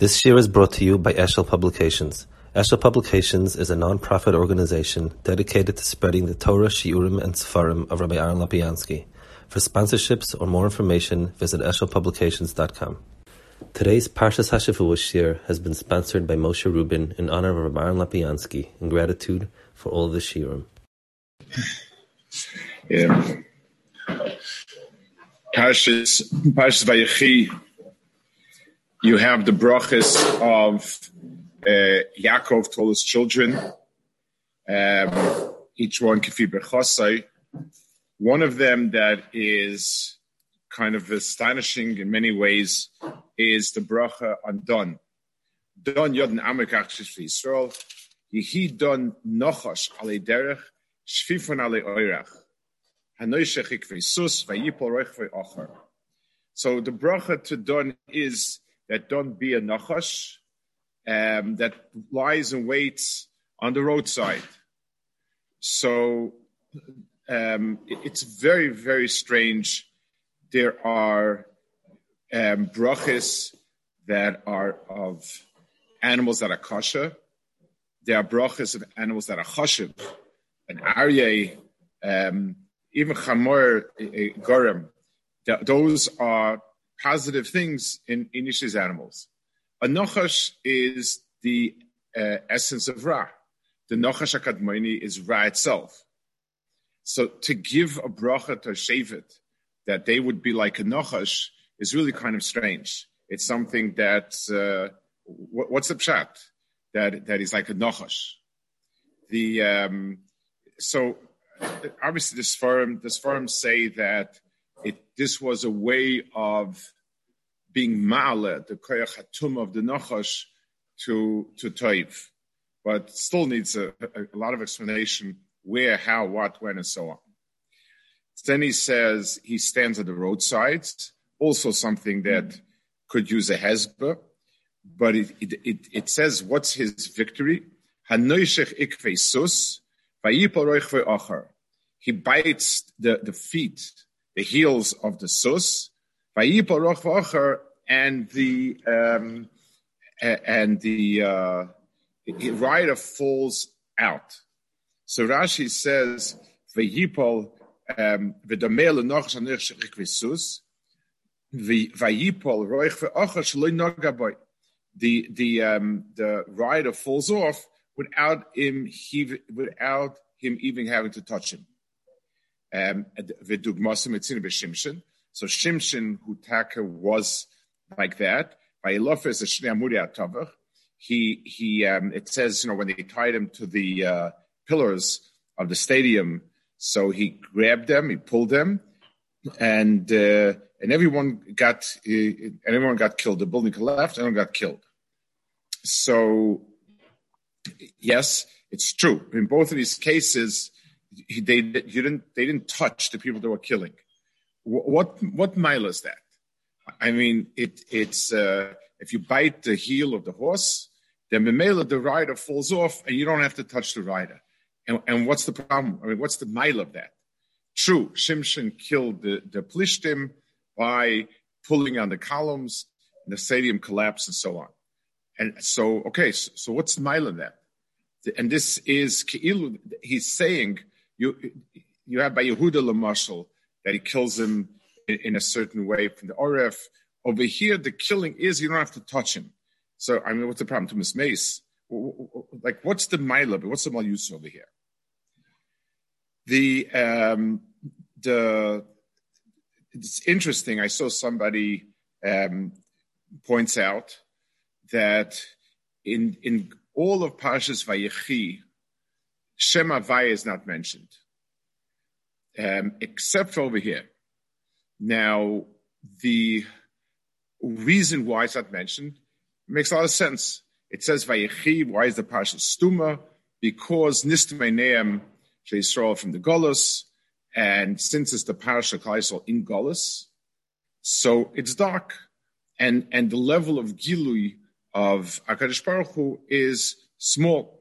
This year is brought to you by Eshel Publications. Eshel Publications is a non-profit organization dedicated to spreading the Torah, Shiurim, and Sefarim of Rabbi Aaron Lapiansky. For sponsorships or more information, visit eshelpublications.com. Today's Parshas Hashavuos Shir has been sponsored by Moshe Rubin in honor of Rabbi Aaron Lapiansky in gratitude for all the Shiurim. Yeah. Parshas, Parshas Vayechi, you have the brachas of uh, Yaakov to his children, um, each one kafi berchosai. One of them that is kind of astonishing in many ways is the bracha on Don. Don Yodin Amakach Yisrael. Yehi Don Nochash Ale Derech Shfifon Ale Oirach. Hanoishech Ikvei Sus Vayipol Roich Ocher. So the bracha to Don is that don't be a nachash um, that lies and waits on the roadside. So um, it's very, very strange. There are um, brachas that are of animals that are kosher. There are brachas of animals that are chashiv. An aryeh, um, even chamor, gorem. Those are positive things in, in animals. A nochash is the uh, essence of Ra. The nochash akadmoni is Ra itself. So to give a bracha to Shevet that they would be like a nochash is really kind of strange. It's something that uh, what, what's the pshat that that is like a nochash. The um, so obviously this firm this firm say that this was a way of being ma'ale, the koyach of the nachash to to toiv, but still needs a, a, lot of explanation where, how, what, when, and so on. Then he says he stands at the roadsides, also something that could use a hesber, but it, it, it, it says what's his victory? He bites the, the feet the heels of the sus, and the um, and the uh, rider falls out. So Rashi says vayipol um, v'damel enoch shanich shechikvisus vayipol roich ve'ocher shloi nogaboy. The the um, the rider falls off without him he, without him even having to touch him. Um, so Shimshon, who Taka was like that, by Elofis Tavach, he he um, it says you know when they tied him to the uh, pillars of the stadium, so he grabbed them, he pulled them, and uh, and everyone got uh, everyone got killed. The building collapsed, everyone got killed. So yes, it's true. In both of these cases, they you didn't they didn't touch the people they were killing. What what mile is that? I mean, it it's uh, if you bite the heel of the horse, then of the rider falls off, and you don't have to touch the rider. And, and what's the problem? I mean, what's the mile of that? True, Shimshon killed the the plishtim by pulling on the columns, and the stadium collapsed, and so on. And so, okay, so, so what's the mile of that? And this is he's saying you you have by Yehuda Lamashal that he kills him in, in, a certain way from the Oref. Over here, the killing is you don't have to touch him. So I mean, what's the problem to Miss Mace? Like, what's the milab? What's the malus over here? The um, the it's interesting. I saw somebody um, points out that in in all of Parshas Vayechi, Shema Vaya is not mentioned, um, except for over here. Now, the reason why it's not mentioned makes a lot of sense. It says Vayechi. Why is the parsha stuma? Because Nistmeineim Yisrael from the Golos, and since it's the parsha Kaisel in Golos, so it's dark, and and the level of gilui of Akadosh Baruch Hu is small.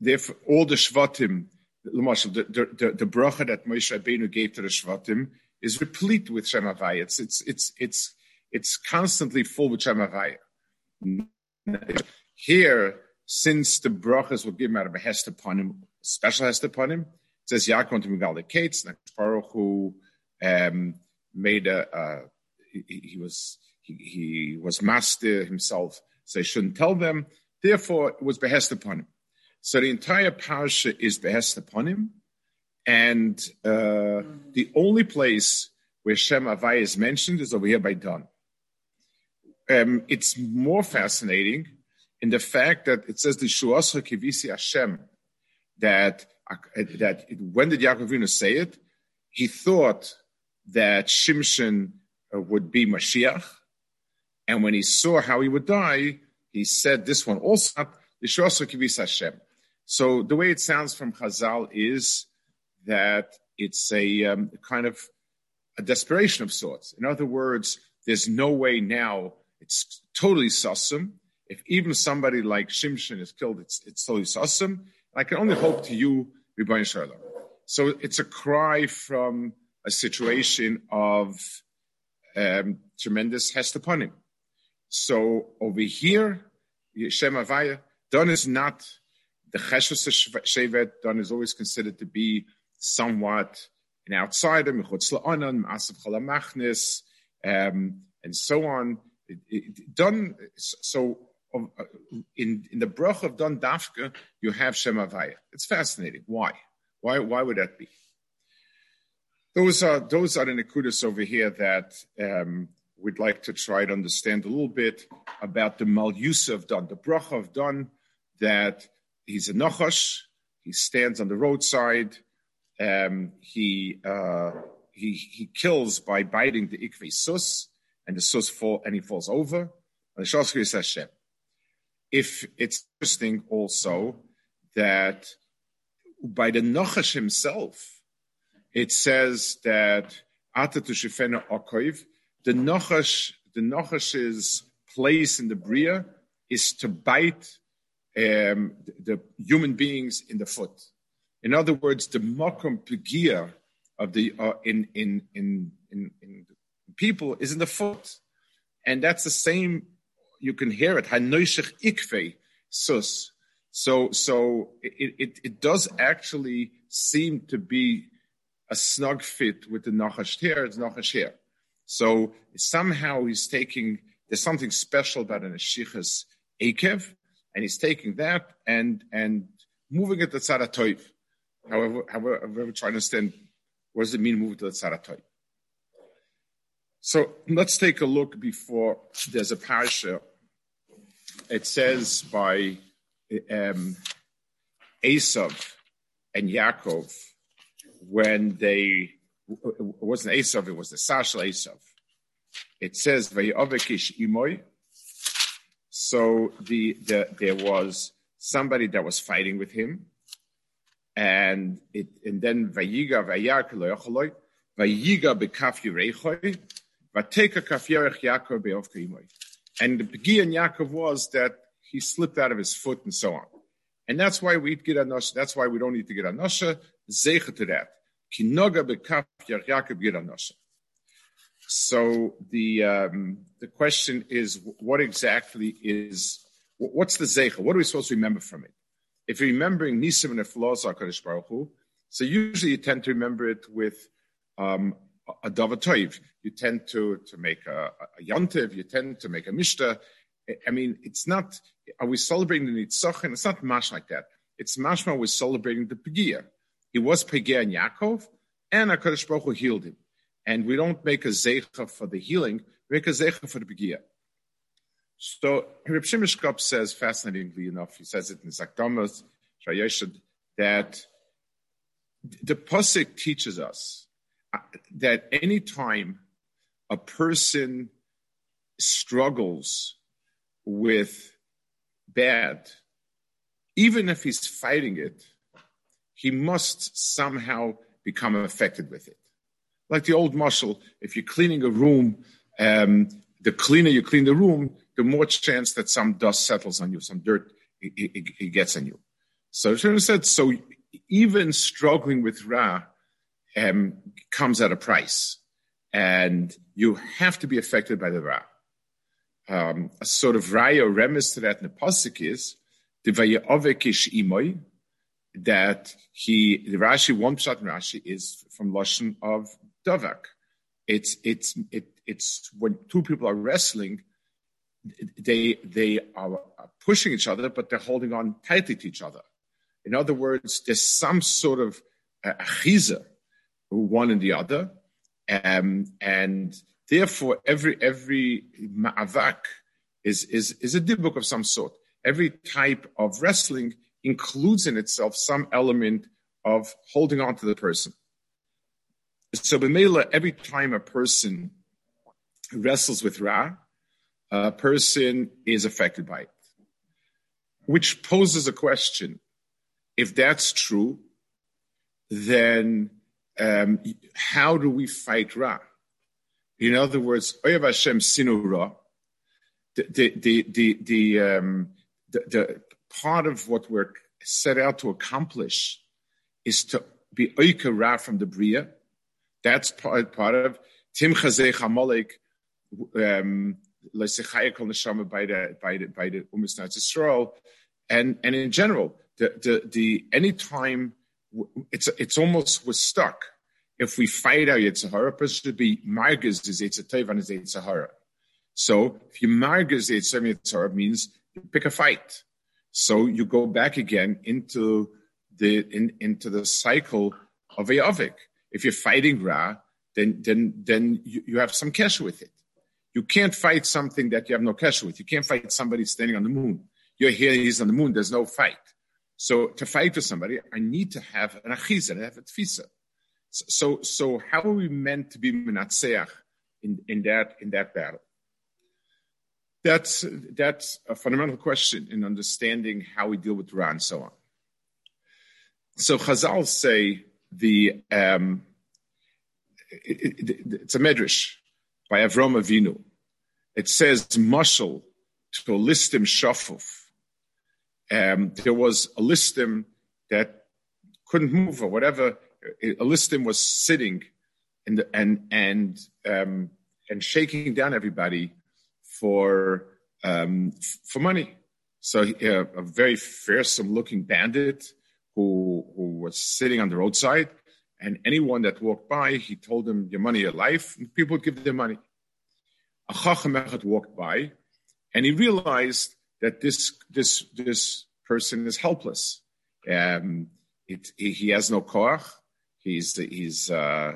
Therefore, all the Shvatim, the, the, the, bracha that Moshe Rabbeinu gave to the Shvatim is replete with Shemavaya. It's, it's, it's, it's, it's constantly full with Shemavaya. Here, since the brachas were given out of a hest upon him, special hest upon him, it says Yaakov to Migal the Kates, Baruch who um, made a, uh, he, he, was he, he, was master himself, so he shouldn't tell them. Therefore, it was behest upon him. So the entire parsha is behest upon him, and uh, the only place where Shem Avai is mentioned is over here by Don. Um, it's more fascinating in the fact that it says the Shuascha Kivisi Hashem that that when did Yaakov say it? He thought that Shimshon uh, would be Mashiach, and when he saw how he would die, he said this one also the Shuascha Kivisi Hashem. So the way it sounds from Chazal is that it's a um, kind of a desperation of sorts. In other words, there's no way now. It's totally sussum. If even somebody like Shimshon is killed, it's, it's totally sussum. I can only hope to you, Rebbein Shalom. So it's a cry from a situation of um, tremendous hest upon him. So over here, Shem Avaya, Don is not the Cheshus Shevet. Don is always considered to be somewhat an outsider, Mechutz La'anan, Ma'asav Chalamachnis, um, and so on. It, it, done so uh, in in the brach of Don Dafka, you have Shem Avaya. It's fascinating. Why? Why? Why would that be? Those are those are the nekudas over here that um, we'd like to try to understand a little bit about the Mal Yusuf Don, the brach of Don, that he's a nachash, he stands on the roadside, um, he uh, he he kills by biting the ikve sus, and the sus fall and he falls over. And the says Hashem. If it's interesting also that by the Nachash himself, it says that Atatu Shifena Okoiv, the Nachash, the Nachash's place in the Bria is to bite um, the, human beings in the foot. In other words, the makom pegia of the uh, in, in in in in people is in the foot, and that's the same. You can hear it. Sus. So so it, it it does actually seem to be a snug fit with the nachash here. It's nachash here. So somehow he's taking. There's something special about an ashichas akev, and he's taking that and and moving it to tzara However, however, we're trying to understand what does it mean move it to the Tzaratai. So let's take a look before there's a parasha. It says by um, Esav and Yaakov when they it wasn't Esav, it was the Sashal Esav. It says Vayovekish Imoy. So the, the there was somebody that was fighting with him, and it and then vayiga loyacholoi vayiga bekaf yirechoi vateka Yaakov beov kaimoy. And the begia in Yaakov was that he slipped out of his foot and so on. And that's why we get anosha. That's why we don't need to get a anosha. Zecha to that. Kinoga bekaf Yaakov get. So the um, the question is, what exactly is what's the zecha? What are we supposed to remember from it? if you're remembering Nisim and Eflos HaKadosh Baruch Hu, so usually you tend to remember it with um, a Davatoiv. You tend to, to make a, a Yantiv, you tend to make a Mishta. I mean, it's not, are we celebrating the Nitzachim? It's not mash like that. It's mashma we're celebrating the Pegia. He was Pegia in Yaakov, and HaKadosh Baruch Hu healed him. And we don't make a Zecha for the healing, we make a Zecha for the Pegia. So Reb Shimon says, fascinatingly enough, he says it in Zakdamas, Shayeshad, that the Pasuk teaches us uh, that any time a person struggles with bad, even if he's fighting it, he must somehow become affected with it. Like the old muscle, if you're cleaning a room, um, the cleaner you clean the room, the more chance that some dust settles on you, some dirt it, it, it gets on you. So said, so even struggling with Ra um, comes at a price, and you have to be affected by the Ra. um, a sort of raya remiss to that in the pasuk is that he the Rashi one shot Rashi is from lashon of davak. It's it's it, it's when two people are wrestling, they they are pushing each other, but they're holding on tightly to each other. In other words, there's some sort of achiza, one and the other, um, and therefore every every ma'avak is is is a dibuk of some sort. Every type of wrestling includes in itself some element of holding on to the person. So b'meila, every time a person wrestles with Ra, a person is affected by it. Which poses a question. If that's true, then um, how do we fight Ra? In other words, Oyav Hashem Sinu Ra, the, the, the, the, um, the, the part of what we're set out to accomplish is to be Oika Ra from the Bria. That's part, part of Tim Chazeh Chamalek, um, by the by the by the Yisrael, and and in general, the the the anytime it's it's almost we're stuck. If we fight our Yetzer Hara, person should be margaz is Yetzer Hara and is. So if you margaz Yetzer Hara means you pick a fight. So you go back again into the in, into the cycle of a avik. If you're fighting Ra, then then then you, you have some cash with it. You can't fight something that you have no cash with. You can't fight somebody standing on the moon. You're here, he's on the moon. There's no fight. So to fight with somebody, I need to have an achiza, I have a tfisa. So, so how are we meant to be menatzeach in, in that in that battle? That's that's a fundamental question in understanding how we deal with Ra and so on. So Chazal say the um, it, it, it's a medrash by Avram Avinu. It says mashal to listim shafuf um, there was a listim that couldn't move or whatever. A listim was sitting the, and and um, and shaking down everybody for um, for money. So uh, a very fearsome looking bandit who who was sitting on the roadside, and anyone that walked by, he told them, "Your money, your life." And people would give them money. A chacham walked by, and he realized that this this this person is helpless. Um, it, he has no koach. He's he's uh,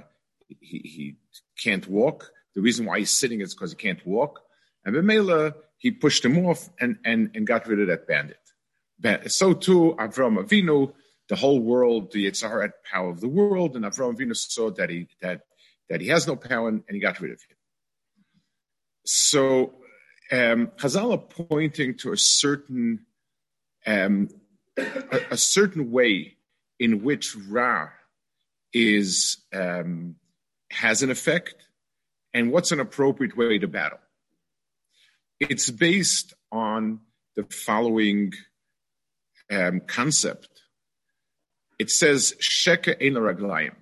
he, he can't walk. The reason why he's sitting is because he can't walk. And Bemela, he pushed him off and, and, and got rid of that bandit. So too, Avram Avinu, the whole world, the Yitzhar had power of the world, and Avram Avinu saw that he that that he has no power, and, and he got rid of him. So um, Chazal are pointing to a certain um, a, a, certain way in which Ra is um, has an effect, and what's an appropriate way to battle. It's based on the following um, concept. It says Sheka Ein Raglayim,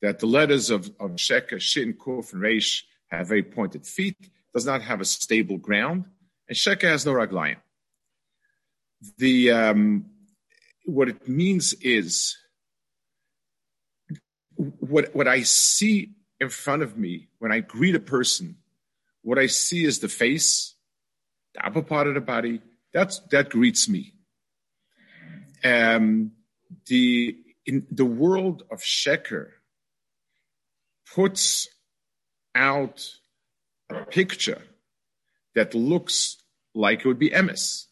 that the letters of, of Sheka, Shin, Kuf, and Reish have very pointed feet, does not have a stable ground, and Sheka has no Raglayim. The um, what it means is what what I see in front of me when I greet a person. What I see is the face, the upper part of the body. That's that greets me. Um, the in the world of sheker puts out a picture that looks like it would be emes.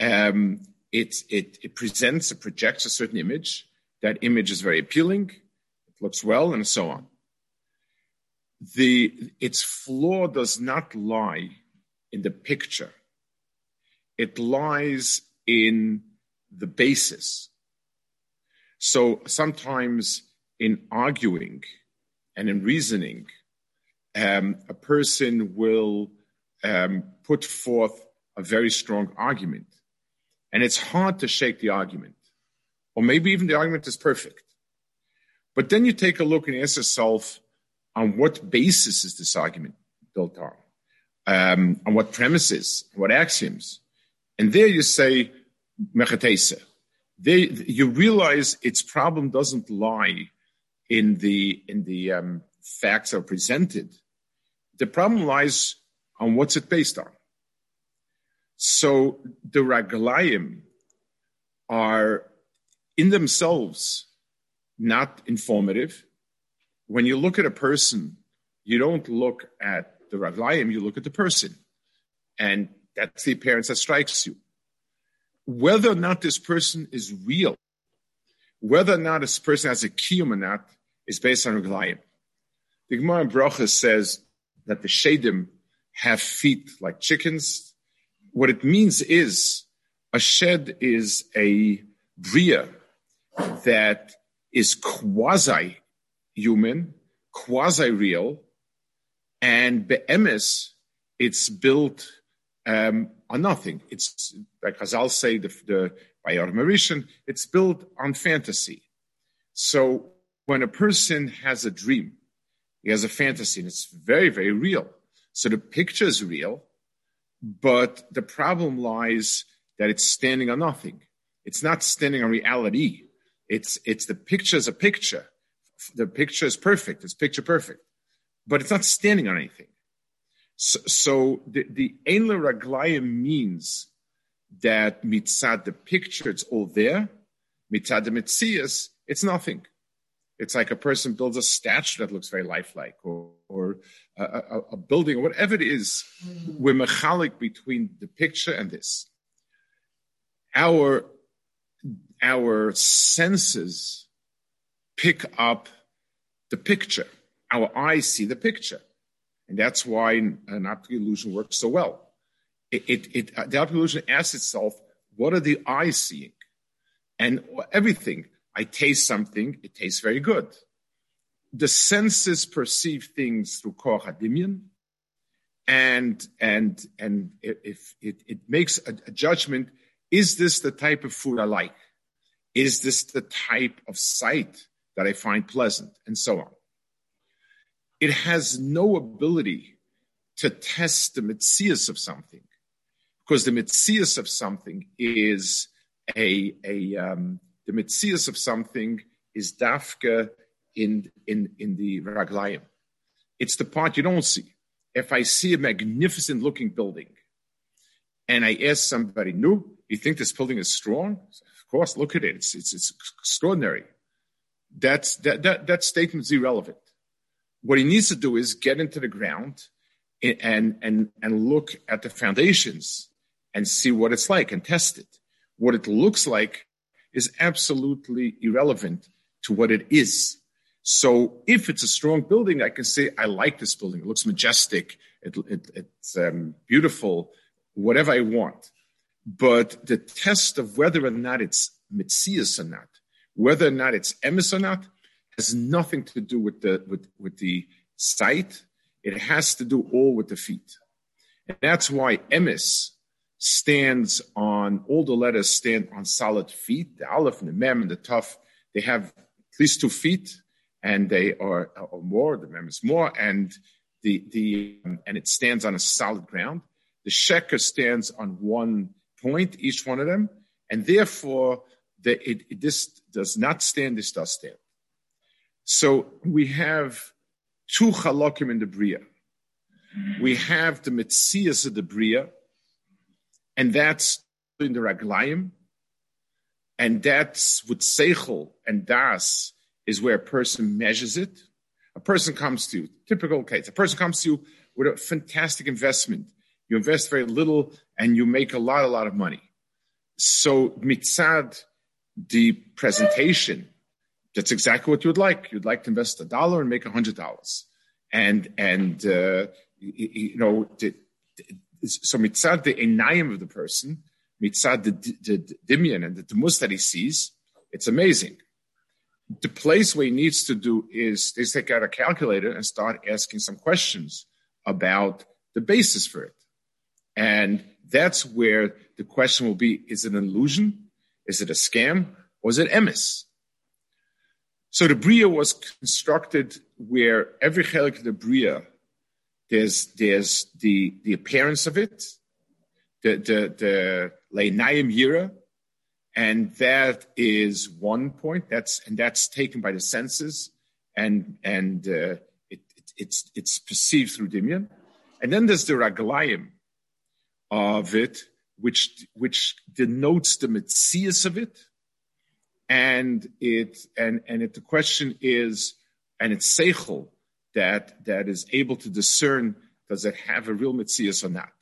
Um, it, it, it presents, it projects a certain image. That image is very appealing. It looks well, and so on. The, its flaw does not lie in the picture. It lies in the basis. So sometimes in arguing and in reasoning, um, a person will um, put forth a very strong argument. And it's hard to shake the argument. Or maybe even the argument is perfect. But then you take a look and ask yourself, on what basis is this argument built on? um, on what premises, what axioms. And there you say, mechatesa. There you realize its problem doesn't lie in the, in the um, facts are presented. The problem lies on what's it based on. So the raglayim are in themselves not informative. When you look at a person, you don't look at the raglayim, you look at the person. And that's the appearance that strikes you. Whether or not this person is real, whether or not this person has a kiyum or not, is based on raglayim. The Gemara in says that the shadim have feet like chickens. What it means is a shed is a bria that is quasi human, quasi real, and be'emes, it's built um, on nothing. It's like Chazal say the, the by Mauritian, it's built on fantasy. So when a person has a dream, he has a fantasy, and it's very, very real. So the picture is real, but the problem lies that it's standing on nothing. It's not standing on reality. It's it's the picture is a picture. The picture is perfect. It's picture perfect, but it's not standing on anything. So, so the the ein means that mitzad the picture it's all there. Mitzad the mitzias it's nothing. It's like a person builds a statue that looks very lifelike, or, or a, a, a, building, or whatever it is. Mm-hmm. We're mechalik between the picture and this. Our our senses pick up the picture. Our eyes see the picture, and that's why uh, an optical illusion works so well. It, it, it uh, the optical illusion asks itself, "What are the eyes seeing?" And everything I taste something, it tastes very good. The senses perceive things through hadimion, and and and if it, it makes a, a, judgment, is this the type of food I like? Is this the type of sight that I find pleasant, and so on? It has no ability to test the mitzias of something, because the mitzias of something is a a um, the mitzias of something is dafka in, in, in the raglayim. It's the part you don't see. If I see a magnificent looking building and I ask somebody, no, you think this building is strong? Of course, look at it. It's, it's, it's extraordinary. That's, that, that, that statement is irrelevant. What he needs to do is get into the ground and, and, and look at the foundations and see what it's like and test it. What it looks like is absolutely irrelevant to what it is. So if it's a strong building, I can say, I like this building. It looks majestic. It, it, it's um, beautiful, whatever I want. But the test of whether or not it's mitzias or not, whether or not it's emes or not, has nothing to do with the, with, with the sight. It has to do all with the feet. And that's why emes stands on, all the letters stand on solid feet. The Aleph and the Mem and the Tuf, they have at least two feet and they are or more, the Mem is more, and the, the, um, and it stands on a solid ground. The Sheker stands on one point, each one of them, and therefore the, it, it, this does not stand, this does stand. So we have two halakim in the Bria. We have the Metzias of the Bria, and that's in the Raglayim, and that's with Seichel and Das is where a person measures it. A person comes to you, typical case, a person comes to you with a fantastic investment. You invest very little and you make a lot, a lot of money. So mitzad, the presentation, that's exactly what you would like. You'd like to invest a dollar and make a hundred dollars. And, and, uh, you, you know, the, so mitzad the enayim of the person, mitzad the, the, the and the demus that he sees, it's amazing. The place where he needs to do is they take out a calculator and start asking some questions about the basis for it. And that's where the question will be, is it an illusion? Is it a scam? Or is it emes? So the Bria was constructed where every chelik of the Bria There's there's the the appearance of it, the the the leinayim yira, and that is one point. That's and that's taken by the senses, and and uh, it, it, it's it's perceived through dimyan. And then there's the raglayim of it, which which denotes the mitzias of it, and it and and it, the question is, and it's seichel that that is able to discern does it have a real mitzias or not.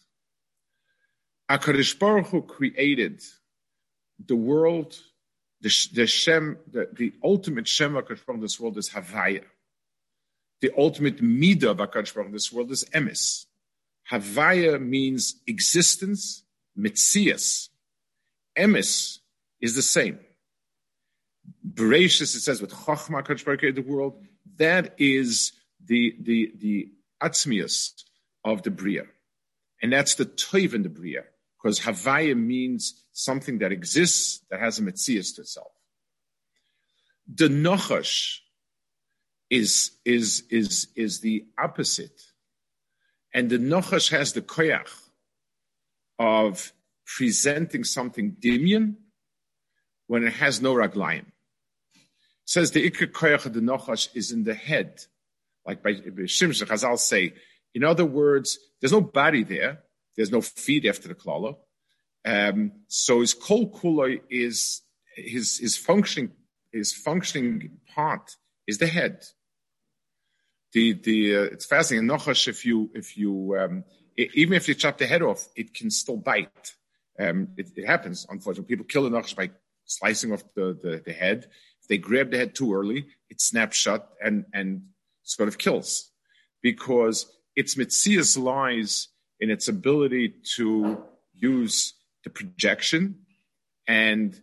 Hakadosh Baruch Hu created the world, the, the Shem, the, the ultimate Shem Baruch this world is Havaya. The ultimate Midah of Hakadosh Baruch this world is Emes. Havaya means existence, Mitzias. Emes is the same. Bereshis, it says with Chochma Hakadosh Baruch the world. That is the the the atzmius of the bria, and that's the toiv in the bria, because havaya means something that exists that has a mitzias to itself. The nochash is is is is the opposite, and the nochash has the koyach of presenting something dimion when it has no raglayim. Says the ikr koyach of the nochash is in the head like by Shimshon Chazal say. In other words, there's no body there. There's no feet after the klala. Um, so his kol kuloi is his his functioning his functioning part is the head. The the uh, it's fascinating. Nochash, if you if you um, it, even if you chop the head off, it can still bite. Um, it, it, happens. Unfortunately, people kill the nochash by slicing off the, the, the head. If they grab the head too early, it snaps shut and and sort of kills because its mitzias lies in its ability to use the projection and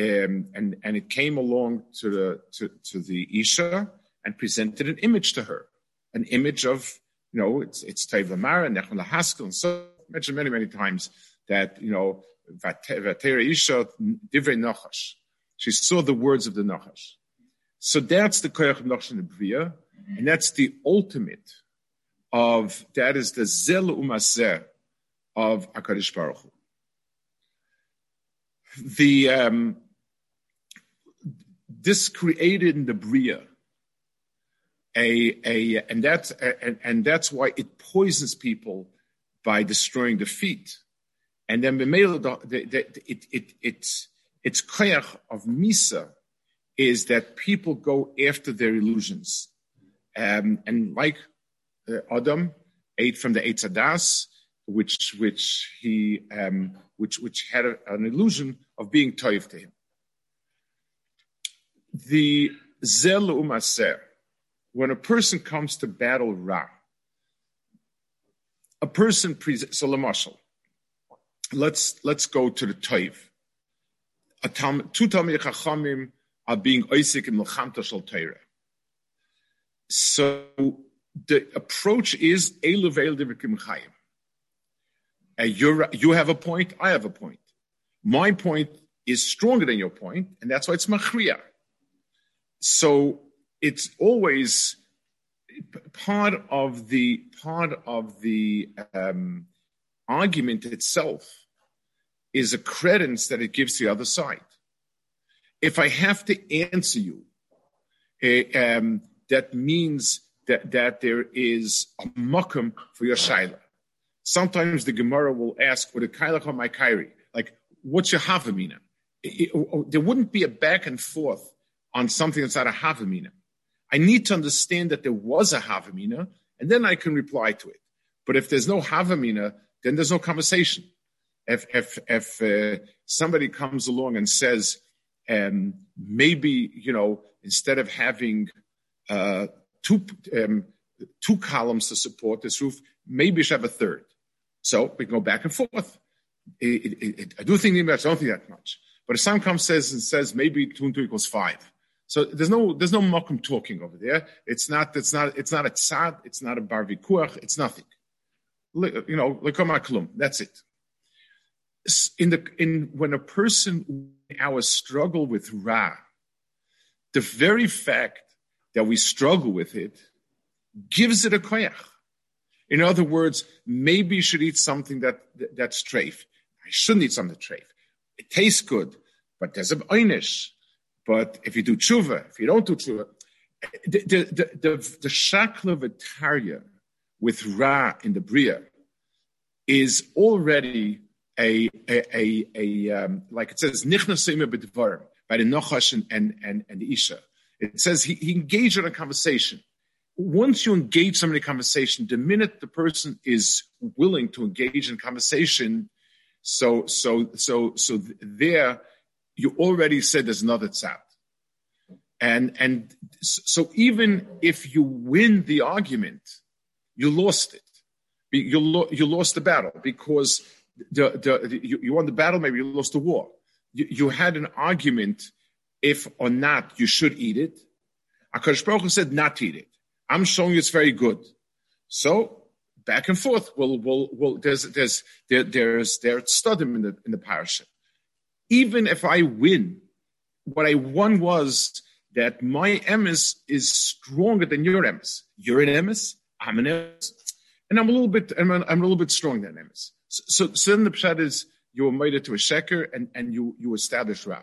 um, and and it came along to the to, to the Isha and presented an image to her, an image of you know it's it's Tevamara and Nechon Haskell and so mentioned many many times that you know Vatera Isha Divrei Nachash. She saw the words of the Nachash. So that's the Koyach of the Bria. And that's the ultimate of, that is the zel umaseh of HaKadosh Baruch Hu. The, um, this created in the Bria, a, a, and that's, and, and that's why it poisons people by destroying the feet. And then the, the, the, it, it, it's, its koyach of Misa is that people go after their illusions. Um, and like uh, Adam ate from the Eitz Adas, which which he um, which which had a, an illusion of being toiv to him. The zel umaser, when a person comes to battle Ra, a person presents, so lamashal. Let's let's go to the toiv. Tam, two Talmid Chachamim are being oisik in Melchamta Shal Torah. So the approach is Eluvel Divikim Chayim. You have a point, I have a point. My point is stronger than your point, and that's why it's Machriya. So it's always part of the part of the um, argument itself is a credence that it gives the other side. If I have to answer you, uh, um, that means that, that there is a makam for your shaila. Sometimes the Gemara will ask, "What a kailach my kairi?" Like, what's your havamina? There wouldn't be a back and forth on something that's not a havamina. I need to understand that there was a havamina, and then I can reply to it. But if there's no havamina, then there's no conversation. If if if uh, somebody comes along and says, um, maybe you know, instead of having uh, two um, two columns to support this roof. Maybe we should have a third. So we can go back and forth. It, it, it, I do think the I don't think that much. But if someone comes says and says maybe two and two equals five. So there's no there's no mokum talking over there. It's not it's not it's not a tzad. It's not a barbikuach. It's nothing. You know. That's it. In the in when a person our struggle with ra, the very fact that we struggle with it gives it a koyach. In other words, maybe you should eat something that, that that's treif. I shouldn't eat something treif. It tastes good, but there's a einish. But if you do tshuva, if you don't do tshuva, the the the, the, the shakla v'tarya with ra in the bria is already a a a, a um, like it says nichnasim b'dvarim by the Nachash and, and, and, and the Isha. It says he, he engaged in a conversation. Once you engage somebody in a conversation, the minute the person is willing to engage in conversation, so so so so there, you already said there's another tzad. And and so even if you win the argument, you lost it. You, lo- you lost the battle because the, the, you, you won the battle, maybe you lost the war you, you had an argument if or not you should eat it. Akash Baruch said not eat it. I'm showing you it's very good. So back and forth. We'll, we'll, we'll, there's, there's, there, there's, there's studim in the, in the parasha. Even if I win, what I won was that my emes is stronger than your emes. You're an emes, I'm an emes, and I'm a little bit, I'm a, I'm a little bit stronger than emes. So, so, then the pshat is you made to a sheker and, and you, you establish Ra.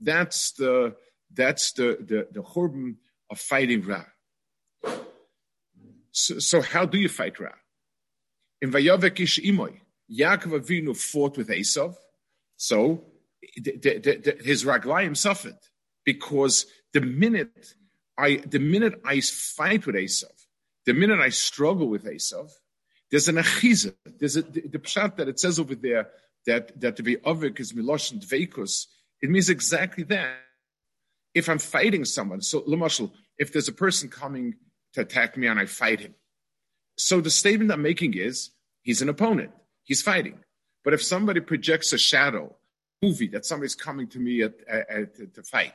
That's the, that's the, the, the churban of fighting Ra. So, so how do you fight Ra? In Vayavek Ish Imoy, Yaakov Avinu fought with Esav. So the, the, the, his raglayim suffered because the minute I, the minute I fight with Esav, the minute I struggle with Esav, there's an achiza. There's a, the, the pshat that it says over there that that to be avik is miloshin dveikus, it means exactly that. If I'm fighting someone, so lemashal, if there's a person coming to attack me and I fight him, so the statement I'm making is he's an opponent, he's fighting. But if somebody projects a shadow, movie that somebody's coming to me at, at, at, to fight,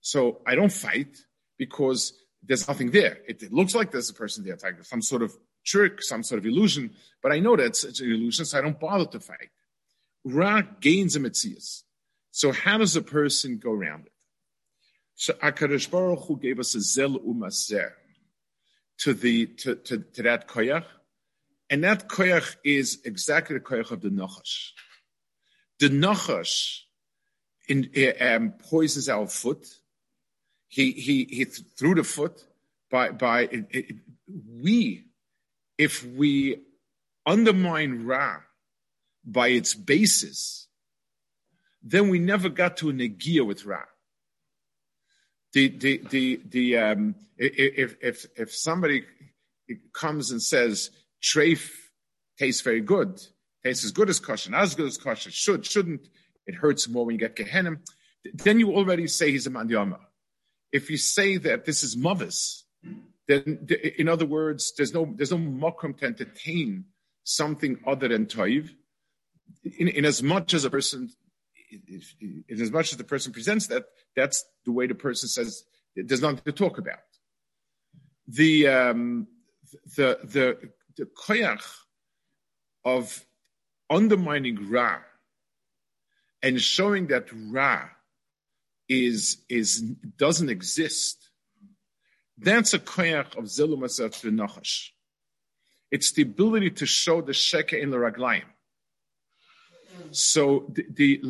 so I don't fight because there's nothing there. It, it, looks like there's a person there attacking, some sort of trick, some sort of illusion, but I know that it's, it's an illusion, so I don't bother to fight. Ra gains a mitzias. So how does a person go around it? So Akadosh Baruch Hu gave us a zel umaser to the to, to, to that koyach, and that koyach is exactly the koyach of the nachash. The nachash in, um, poisons our foot. He he he threw the foot by by it, it, we if we undermine Ra by its basis, then we never got to a negia with Ra. The, the, the, the, um, if, if, if somebody comes and says, treif tastes very good, tastes as good as kosher, not as good as kosher, should, shouldn't, it hurts more when you get gehenim, then you already say he's a mandiyama. If you say that this is then in other words, there's no, there's no mokum to entertain something other than toiv, in, in as much as a person, in as much as the person presents that, that's the way the person says there's nothing to talk about. The um, the the the koyach of undermining Ra and showing that Ra is is doesn't exist. That's a koyach of zilumasat v'nachash. It's the ability to show the sheka in the raglayim. So the,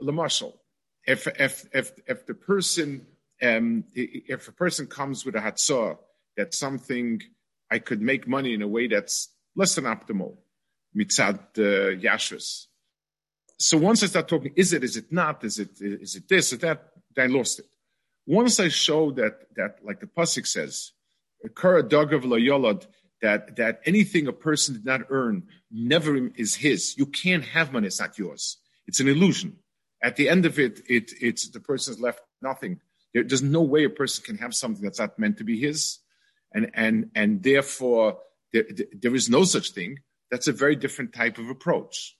the marshal, if if if if the person um, if a person comes with a hatzah that something I could make money in a way that's less than optimal, mitzad uh, yashus. So once I start talking, is it, is it not, is it, is it this, or that, I lost it. Once I show that, that like the pasuk says, that that anything a person did not earn never is his. You can't have money; it's not yours. It's an illusion. At the end of it, it it's the person's left nothing. There, there's no way a person can have something that's not meant to be his, and and and therefore there, there is no such thing. That's a very different type of approach.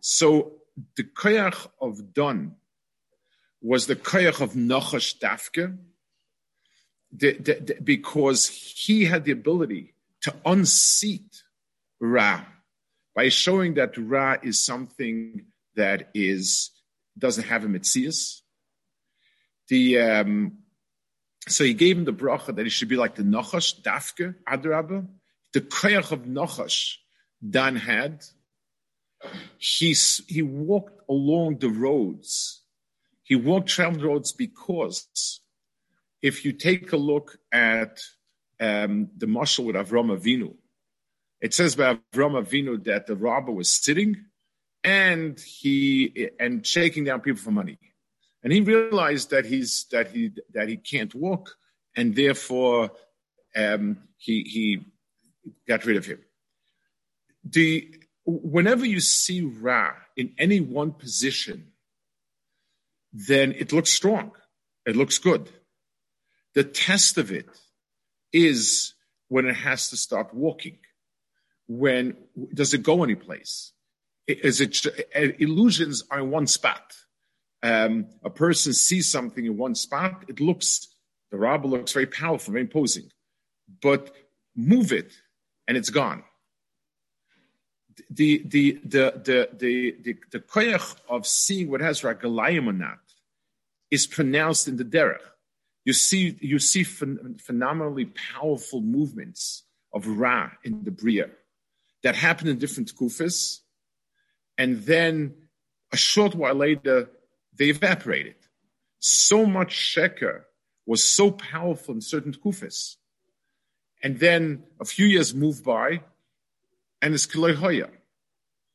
So the koyach of Don was the koyach of Nachash Dafke, the, the, the, because he had the ability to unseat Ra by showing that Ra is something that is doesn't have a mitzias. The um, so he gave him the bracha that he should be like the Nachash Dafke Adrabah. the koyach of Nachash Dan had, he, he walked along the roads. He walked traveled roads because if you take a look at um, the mashal with Avram Avinu, it says by Avram Avinu that the robber was sitting and he and shaking down people for money, and he realized that he's that he that he can't walk, and therefore um, he he got rid of him. The whenever you see Ra in any one position, then it looks strong. It looks good. The test of it is when it has to start walking. When does it go anyplace? Is it illusions are in one spot? Um, a person sees something in one spot. It looks the robber looks very powerful, very imposing, but move it and it's gone. The the the the the the, the koyach of seeing what has ragalayim or not is pronounced in the derech. You see you see phen- phenomenally powerful movements of ra in the bria that happen in different kufas, and then a short while later they evaporated. So much sheker was so powerful in certain kufas and then a few years move by, and it's Kiloi Hoya.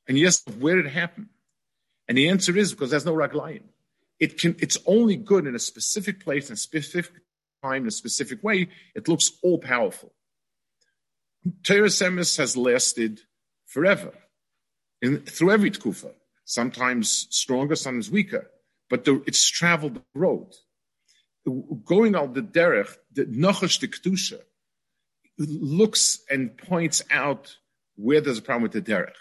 And yes, where did it happen? And the answer is because there's no Raglayim. It can, it's only good in a specific place, in a specific time, in a specific way. It looks all powerful. Emes has lasted forever, in, through every tkufa. Sometimes stronger, sometimes weaker, but the, it's traveled the road. Going out the derech, the nachash the kedusha, looks and points out where there's a problem with the derech.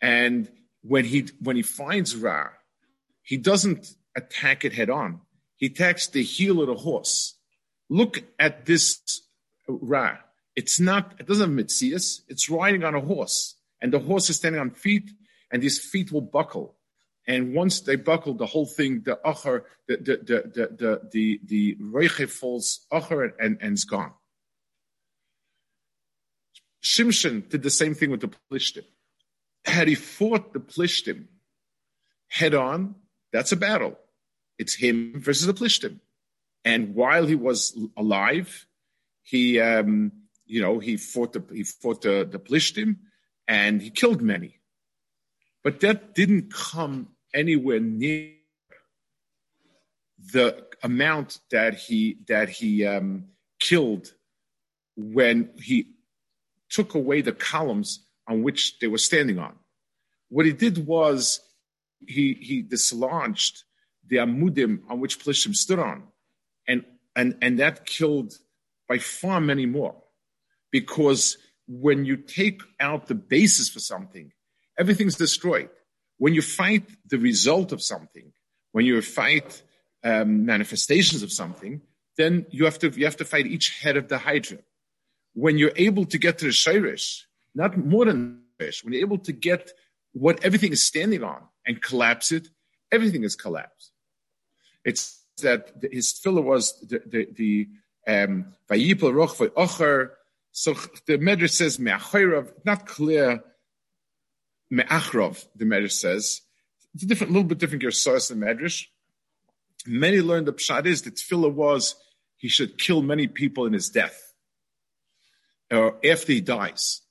And when he when he finds Ra, he doesn't attack it head on. He attacks the heel of the horse. Look at this Ra. It's not, it doesn't have mitzias, it's riding on a horse. And the horse is standing on feet, and these feet will buckle. And once they buckle, the whole thing, the acher, the the the the the the, the falls acher and, and it's gone. Shimshon did the same thing with the Plishtim. Had he fought the Plishtim head on, that's a battle. It's him versus the Plishtim. And while he was alive, he, um, you know, he fought the he fought the, the Plishtim, and he killed many. But that didn't come anywhere near the amount that he that he um, killed when he took away the columns on which they were standing on. What he did was he, he dislodged the amudim on which Plishtim stood on, and, and, and that killed by far many more. Because when you take out the basis for something, everything's destroyed. When you fight the result of something, when you fight um, manifestations of something, then you have to you have to fight each head of the hydra when you're able to get to the Shirish, not more than fish, when you're able to get what everything is standing on and collapse it, everything is collapsed. It's that his filler was the, the, the um. So the Medrash says Me'achirav, not clear Me'achrov, the Medrash says. It's a different, little bit different Gersois than Medrash. Many learned the Pshat is that Tefillah was he should kill many people in his death or after he dies.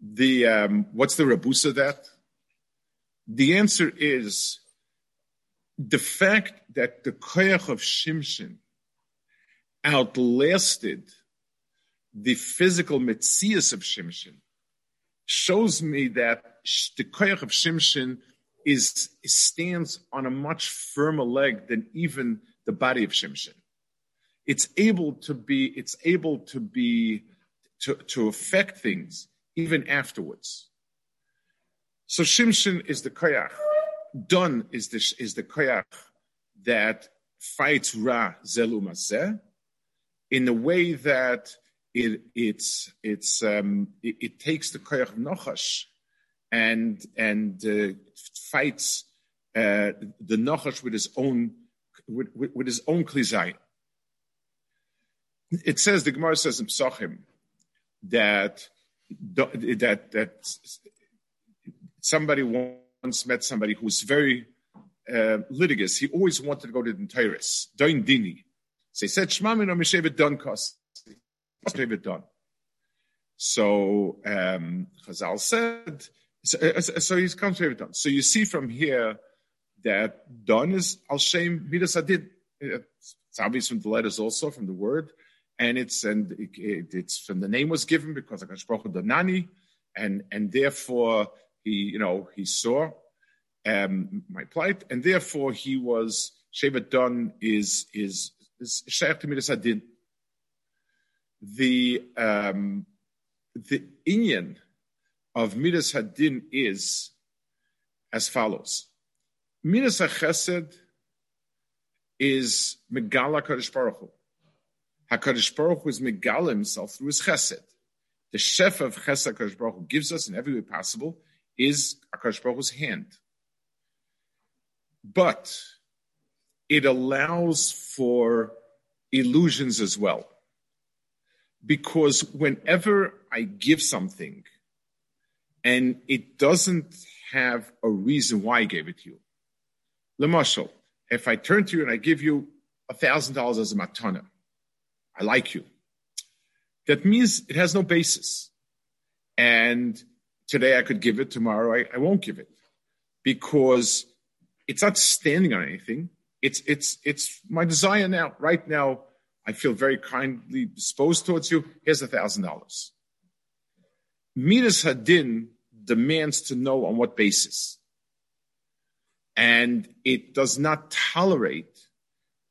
The um, what's the rebus of that? The answer is the fact that the koyach of Shimshon outlasted the physical mitzias of Shimshon shows me that the koyach of Shimshon is stands on a much firmer leg than even the body of Shimshon. It's able to be. It's able to be to, to affect things even afterwards. So Shimshon is the koyach. Dan is the, is the koyach that fights Ra Zelumazeh in a way that it, it's, it's, um, it, it, takes the koyach of Nochash and, and uh, fights uh, the Nochash with his own, with, with, with his own klizai. It says, the Gemara says in Psachim, that that that somebody once met somebody who was very uh, litigious. He always wanted to go to the Tyrus, Doin Dini. So he said, Shmamin or Mishevet Don Kos. Don. So um, Chazal said, so, uh, so he's come to Don. So you see from here that Don is Al Shem Midas Adid. It's obvious from the letters also, from the word. And it's and it, it's from the name was given because I Akash Baruch Donani, and and therefore he you know he saw um, my plight, and therefore he was Shevet Don is is is Shaykh to Adin. The um, the Inyan of Midas Hadin is as follows: Midas Chesed is Megala Kadosh Baruch Hu. Hakadosh Baruch Hu is Megala himself through his Chesed. The chef of Chesed Hakadosh Baruch Hu gives us in every way possible is Hakadosh Baruch Hu's hand but it allows for illusions as well. Because whenever I give something and it doesn't have a reason why I gave it to you, Lamashal, if I turn to you and I give you a thousand dollars as a matana, I like you. That means it has no basis. And today I could give it, tomorrow I, I won't give it. Because it's not standing on anything. It's it's it's my desire now. Right now, I feel very kindly disposed towards you. Here's a thousand dollars. Midas Hadin demands to know on what basis. And it does not tolerate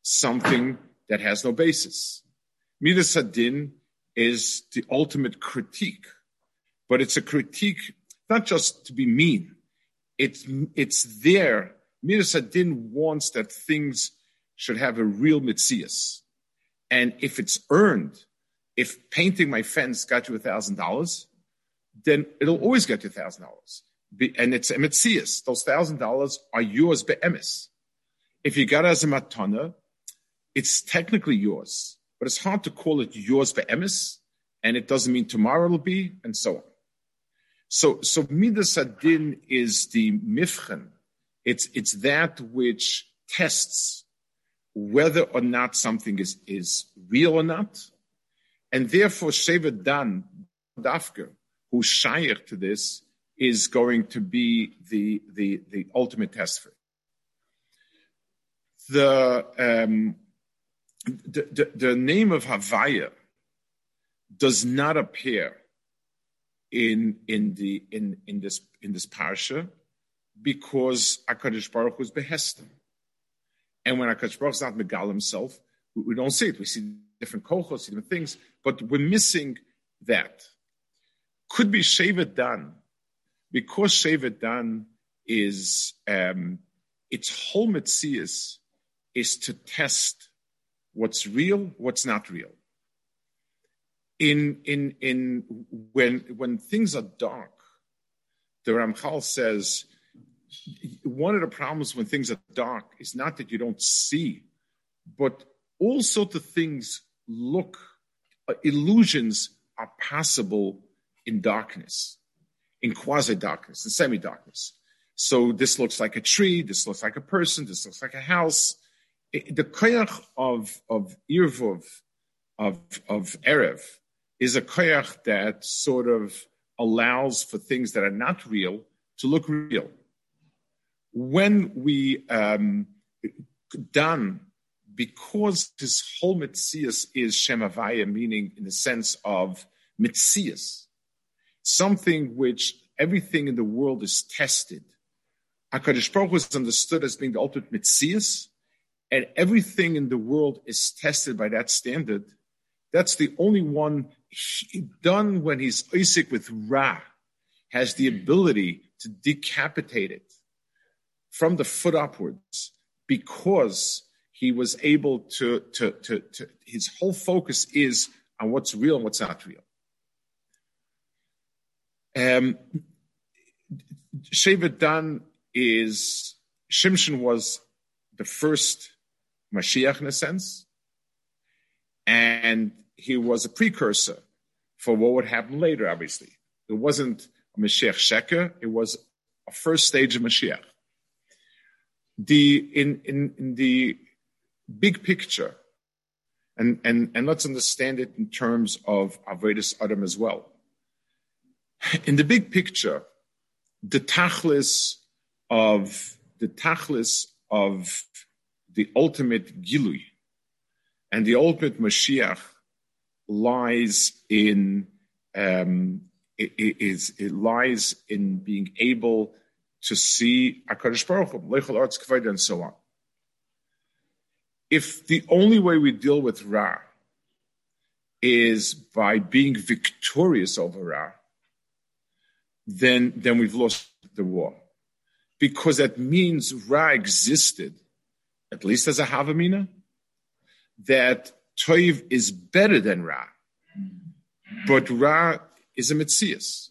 something that has no basis. Midas Hadin is the ultimate critique, but it's a critique not just to be mean. It's, it's there Midas Adin wants that things should have a real mitzias. And if it's earned, if painting my fence got you a thousand dollars, then it'll always get you a thousand dollars. And it's a mitzias. Those thousand dollars are yours be'emes. If you got it as a matana, it's technically yours, but it's hard to call it yours be'emes, and it doesn't mean tomorrow it'll be, and so on. So, so Midas Adin is the mifchen it's, it's that which tests whether or not something is, is real or not. And therefore, Shevet Dan Dafka, who's shaykh to this, is going to be the, the, the ultimate test for it. The, um, the, the, the name of Havaya does not appear in, in, the, in, in, this, in this parsha because HaKadosh Baruch Hu is behestem. And when HaKadosh Baruch is not Megal himself, we, we, don't see it. We see different kochos, different things, but we're missing that. Could be Shevet Dan, because Shevet Dan is, um, its whole Metzias is to test what's real, what's not real. In, in, in, when, when things are dark, the Ramchal says, one of the problems when things are dark is not that you don't see, but all sorts of things look, uh, illusions are possible in darkness, in quasi darkness, in semi darkness. So this looks like a tree, this looks like a person, this looks like a house. It, the koyach of, of Irvov, of, of Erev, is a koyach that sort of allows for things that are not real to look real when we um, done because this whole mitzias is shemavaya, meaning in the sense of mitzias, something which everything in the world is tested. Hakadosh Baruch Hu is understood as being the ultimate mitzias, and everything in the world is tested by that standard. That's the only one Dan when he's Isaac with Ra, has the ability to decapitate it from the foot upwards because he was able to, to, to, to his whole focus is on what's real and what's not real. Um, Shevet Dan is, Shimshon was the first Mashiach in a sense, and he was a precursor for what would happen later, obviously. It wasn't a Mashiach Sheker, it was a first stage of Mashiach. The, in, in, in the big picture, and, and, and let's understand it in terms of Avedis Adam as well. In the big picture, the tachlis of the tachlis of the ultimate gilui and the ultimate Mashiach lies in um, it, it, is, it lies in being able to see Hakadosh Baruch Hu, and so on. If the only way we deal with Ra is by being victorious over Ra, then then we've lost the war, because that means Ra existed, at least as a Havamina, that Toiv is better than Ra, but Ra is a Metzias.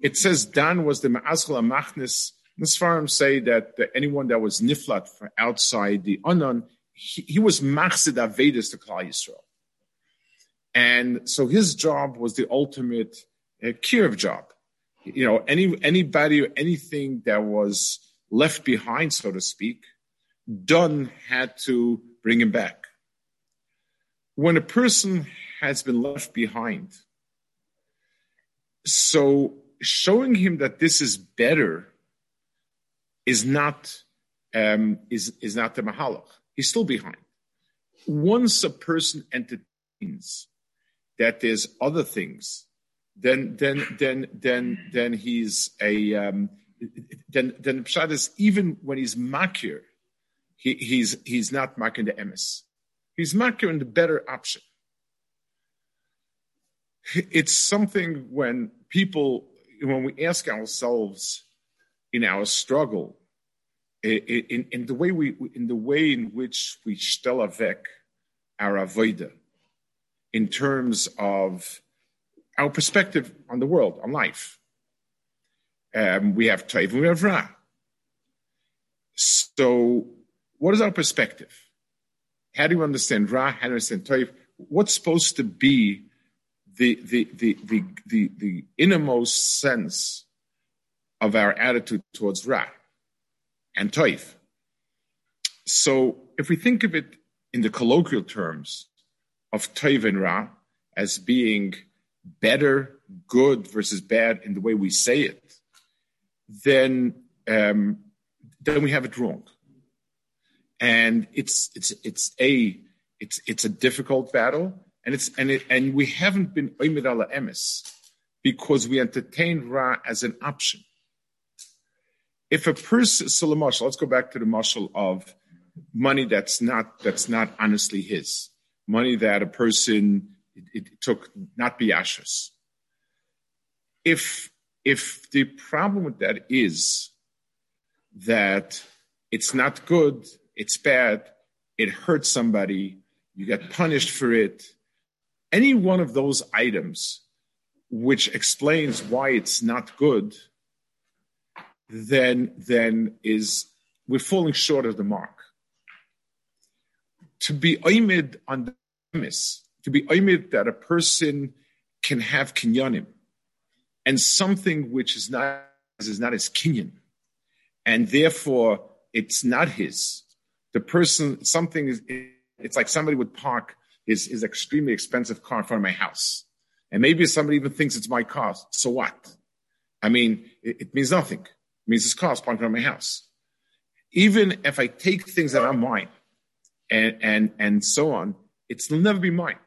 It says Dan was the Ma'aschel Amachnis. Sfarim say that anyone that was niflat from outside the Anon, he, he was Machzid Avedis to Klal Yisrael. And so his job was the ultimate uh, Kirv job. You know, any anybody or anything that was left behind, so to speak, Dan had to bring him back. When a person has been left behind, so showing him that this is better is not um, is is not the mahalach. He's still behind. Once a person entertains that there's other things, then then then then then he's a um, then then pshat is even when he's makir, he, he's he's not makir the emes. He's makir in the better option. It's something when people when we ask ourselves in our struggle, in, in the way we, in the way in which we stel avek our avoida, in terms of our perspective on the world, on life. Um, we have Taiv and we have Ra. So, what is our perspective? How do you understand Ra? How do you understand Taiv? What's supposed to be the, the, the, the, the, the innermost sense of our attitude towards Ra and Toif. So if we think of it in the colloquial terms of Toiv and Ra as being better, good versus bad in the way we say it, then um, then we have it wrong. And it's it's it's a it's it's a difficult battle and it's and it, and we haven't been oimid emes because we entertained ra as an option. If a person, so let's go back to the mashal of money that's not that's not honestly his money that a person it, it took not biashas. If if the problem with that is that it's not good, it's bad, it hurts somebody, you get punished for it, any one of those items which explains why it's not good, then then is we're falling short of the mark. To be oimid on the premise, to be oimid that a person can have kinyanim, and something which is not is not his kinyan, and therefore it's not his. The person, something is, it's like somebody would park his, his extremely expensive car in front of my house. And maybe somebody even thinks it's my car. So what? I mean, it, it means nothing. It means his car is parked in front of my house. Even if I take things that are mine and, and, and so on, it'll never be mine.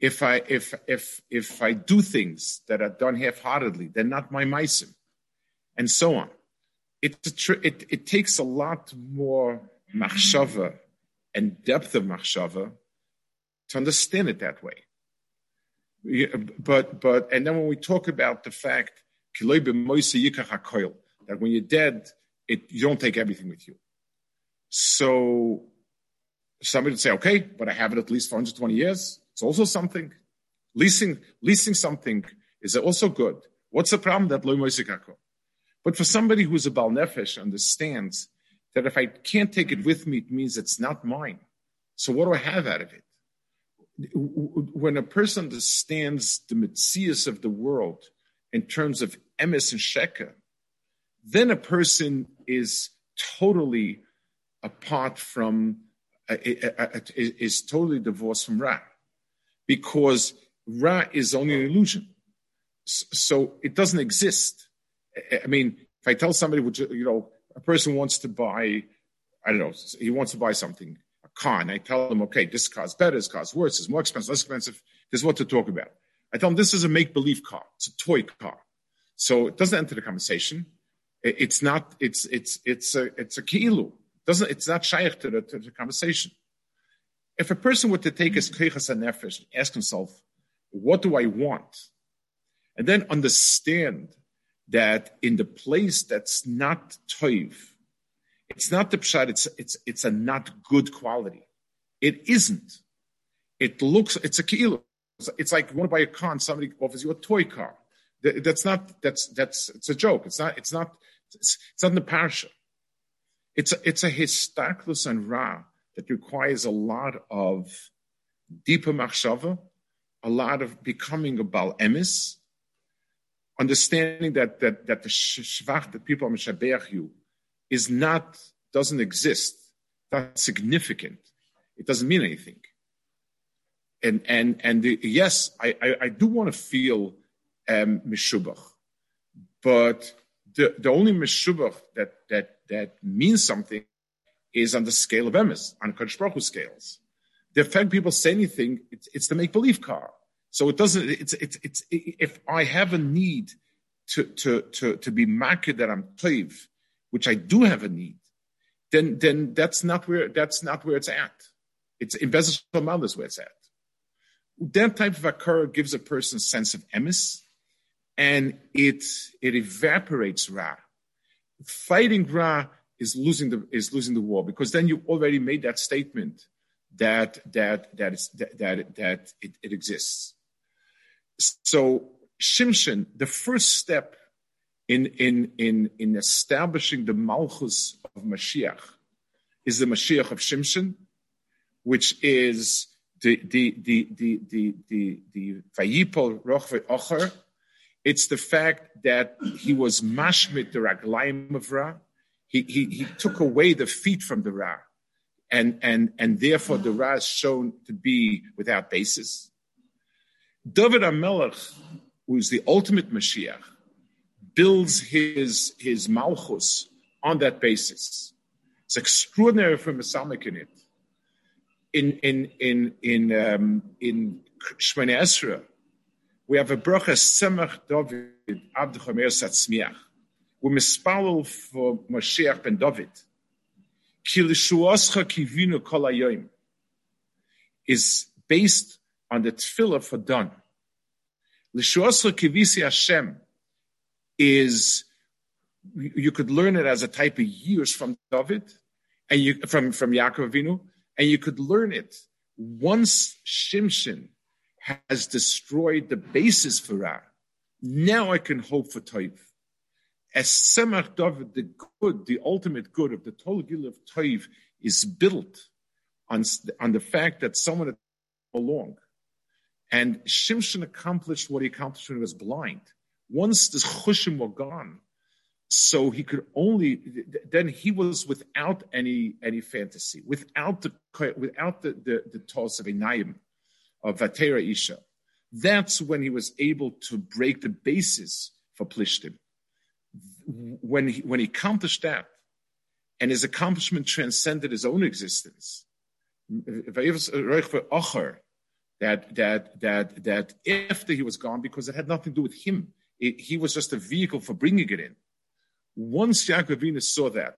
If I, if, if, if I do things that are done half-heartedly, they're not my meisim and so on. It, it, it takes a lot more machshava and depth of machshava to understand it that way. But but and then when we talk about the fact that when you're dead, it you don't take everything with you. So somebody would say, okay, but I have it at least for 120 years. It's also something. Leasing leasing something is also good. What's the problem that loy But for somebody who's a bal nefesh understands that if I can't take it with me, it means it's not mine. So what do I have out of it? when a person understands the mitzias of the world in terms of emes and sheka, then a person is totally apart from, uh, uh, uh is totally divorced from Ra. Because Ra is only an illusion. So it doesn't exist. I mean, if I tell somebody, you know, a person wants to buy, I don't know, he wants to buy something, a car, and I tell him, okay, this car's better, this car's worse, it's more expensive, less expensive. This is what to talk about. I tell him this is a make believe car. It's a toy car. So it doesn't enter the conversation. It's not, it's, it's, it's a, it's a kilu. Doesn't, it's not shaykh to the, to the conversation. If a person were to take his keichas and nefesh, ask himself, what do I want? And then understand that in the place that's not toiv, it's not the pshat, it's, it's, it's a not good quality. It isn't. It looks, it's a kilo. It's like you want to buy a car and somebody offers you a toy car. That's not, that's, that's, it's a joke. It's not, it's not, it's, it's not in the parasha. It's a, it's a histaklus and ra that requires a lot of deeper machshava, a lot of becoming a bal emis, understanding that that that the shvach that people are mishabeach you is not doesn't exist, not significant. It doesn't mean anything. And and and the, yes, I, I, I do want to feel um, mishubach, but the the only mishubach that that that means something is on the scale of emes, on Kodesh scales. The fact people say anything, it's, it's the make believe car. So it doesn't. It's it's it's if I have a need to to to to be marked that I'm toiv, which I do have a need, then then that's not where that's not where it's at. It's in Bezos is where it's at. That type of akara gives a person sense of emis, and it it evaporates ra. Fighting ra is losing the is losing the war because then you already made that statement that that that is that that, that it, it exists. So Shimshon, the first step in, in, in, in establishing the Malchus of Mashiach is the Mashiach of Shimshon, which is the, the, the, the, the, the, the Vayipol Rochve Ocher. It's the fact that he was mashmit the Raglaim of Ra. He, he, he took away the feet from the Ra. And, and, and therefore the Ra is shown to be without basis. David HaMelech, who is the ultimate Mashiach, builds his, his Malchus on that basis. It's extraordinary for Masamik in it. In, in, in, in, um, in Shmene Esra, we have a bracha Semach David Abd Chomer Satzmiach. We mispalel for Mashiach ben David. Ki l'shuoscha kivinu kol is based on the tefillah for Dan. L'shuasra kivisi Hashem is you could learn it as a type of years from David and you from from Yaakov Avinu, and you could learn it once Shimshon has destroyed the basis for Ra. Now I can hope for Toiv. As Semach David, the good, the ultimate good of the total Gil of Toiv is built on, on the fact that someone along and Shimshon accomplished what he accomplished when he was blind. Once the chushim were gone, so he could only then he was without any any fantasy, without the without the the, the toss of a naim of Vatera Isha. That's when he was able to break the basis for Plishtim. When he, when he accomplished that, and his accomplishment transcended his own existence, that that that that after he was gone, because it had nothing to do with him, it, he was just a vehicle for bringing it in. Once Yaakov saw that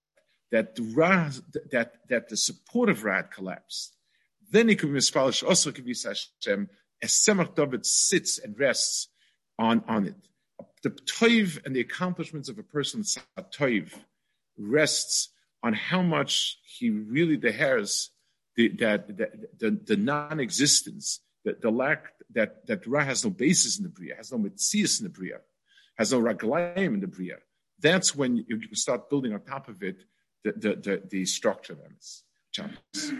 that the Ra, that that the support of Rad collapsed, then he could be mispalish also could Kavis Hashem as Semach David sits and rests on on it. The toiv and the accomplishments of a person toiv rests on how much he really deheres the, that, that the, the non-existence the, the lack that that Ra has no basis in the Bria, has no Metzias in the Bria, has no Raglaim in the Bria. That's when you, start building on top of it the the the, the structure of Chance.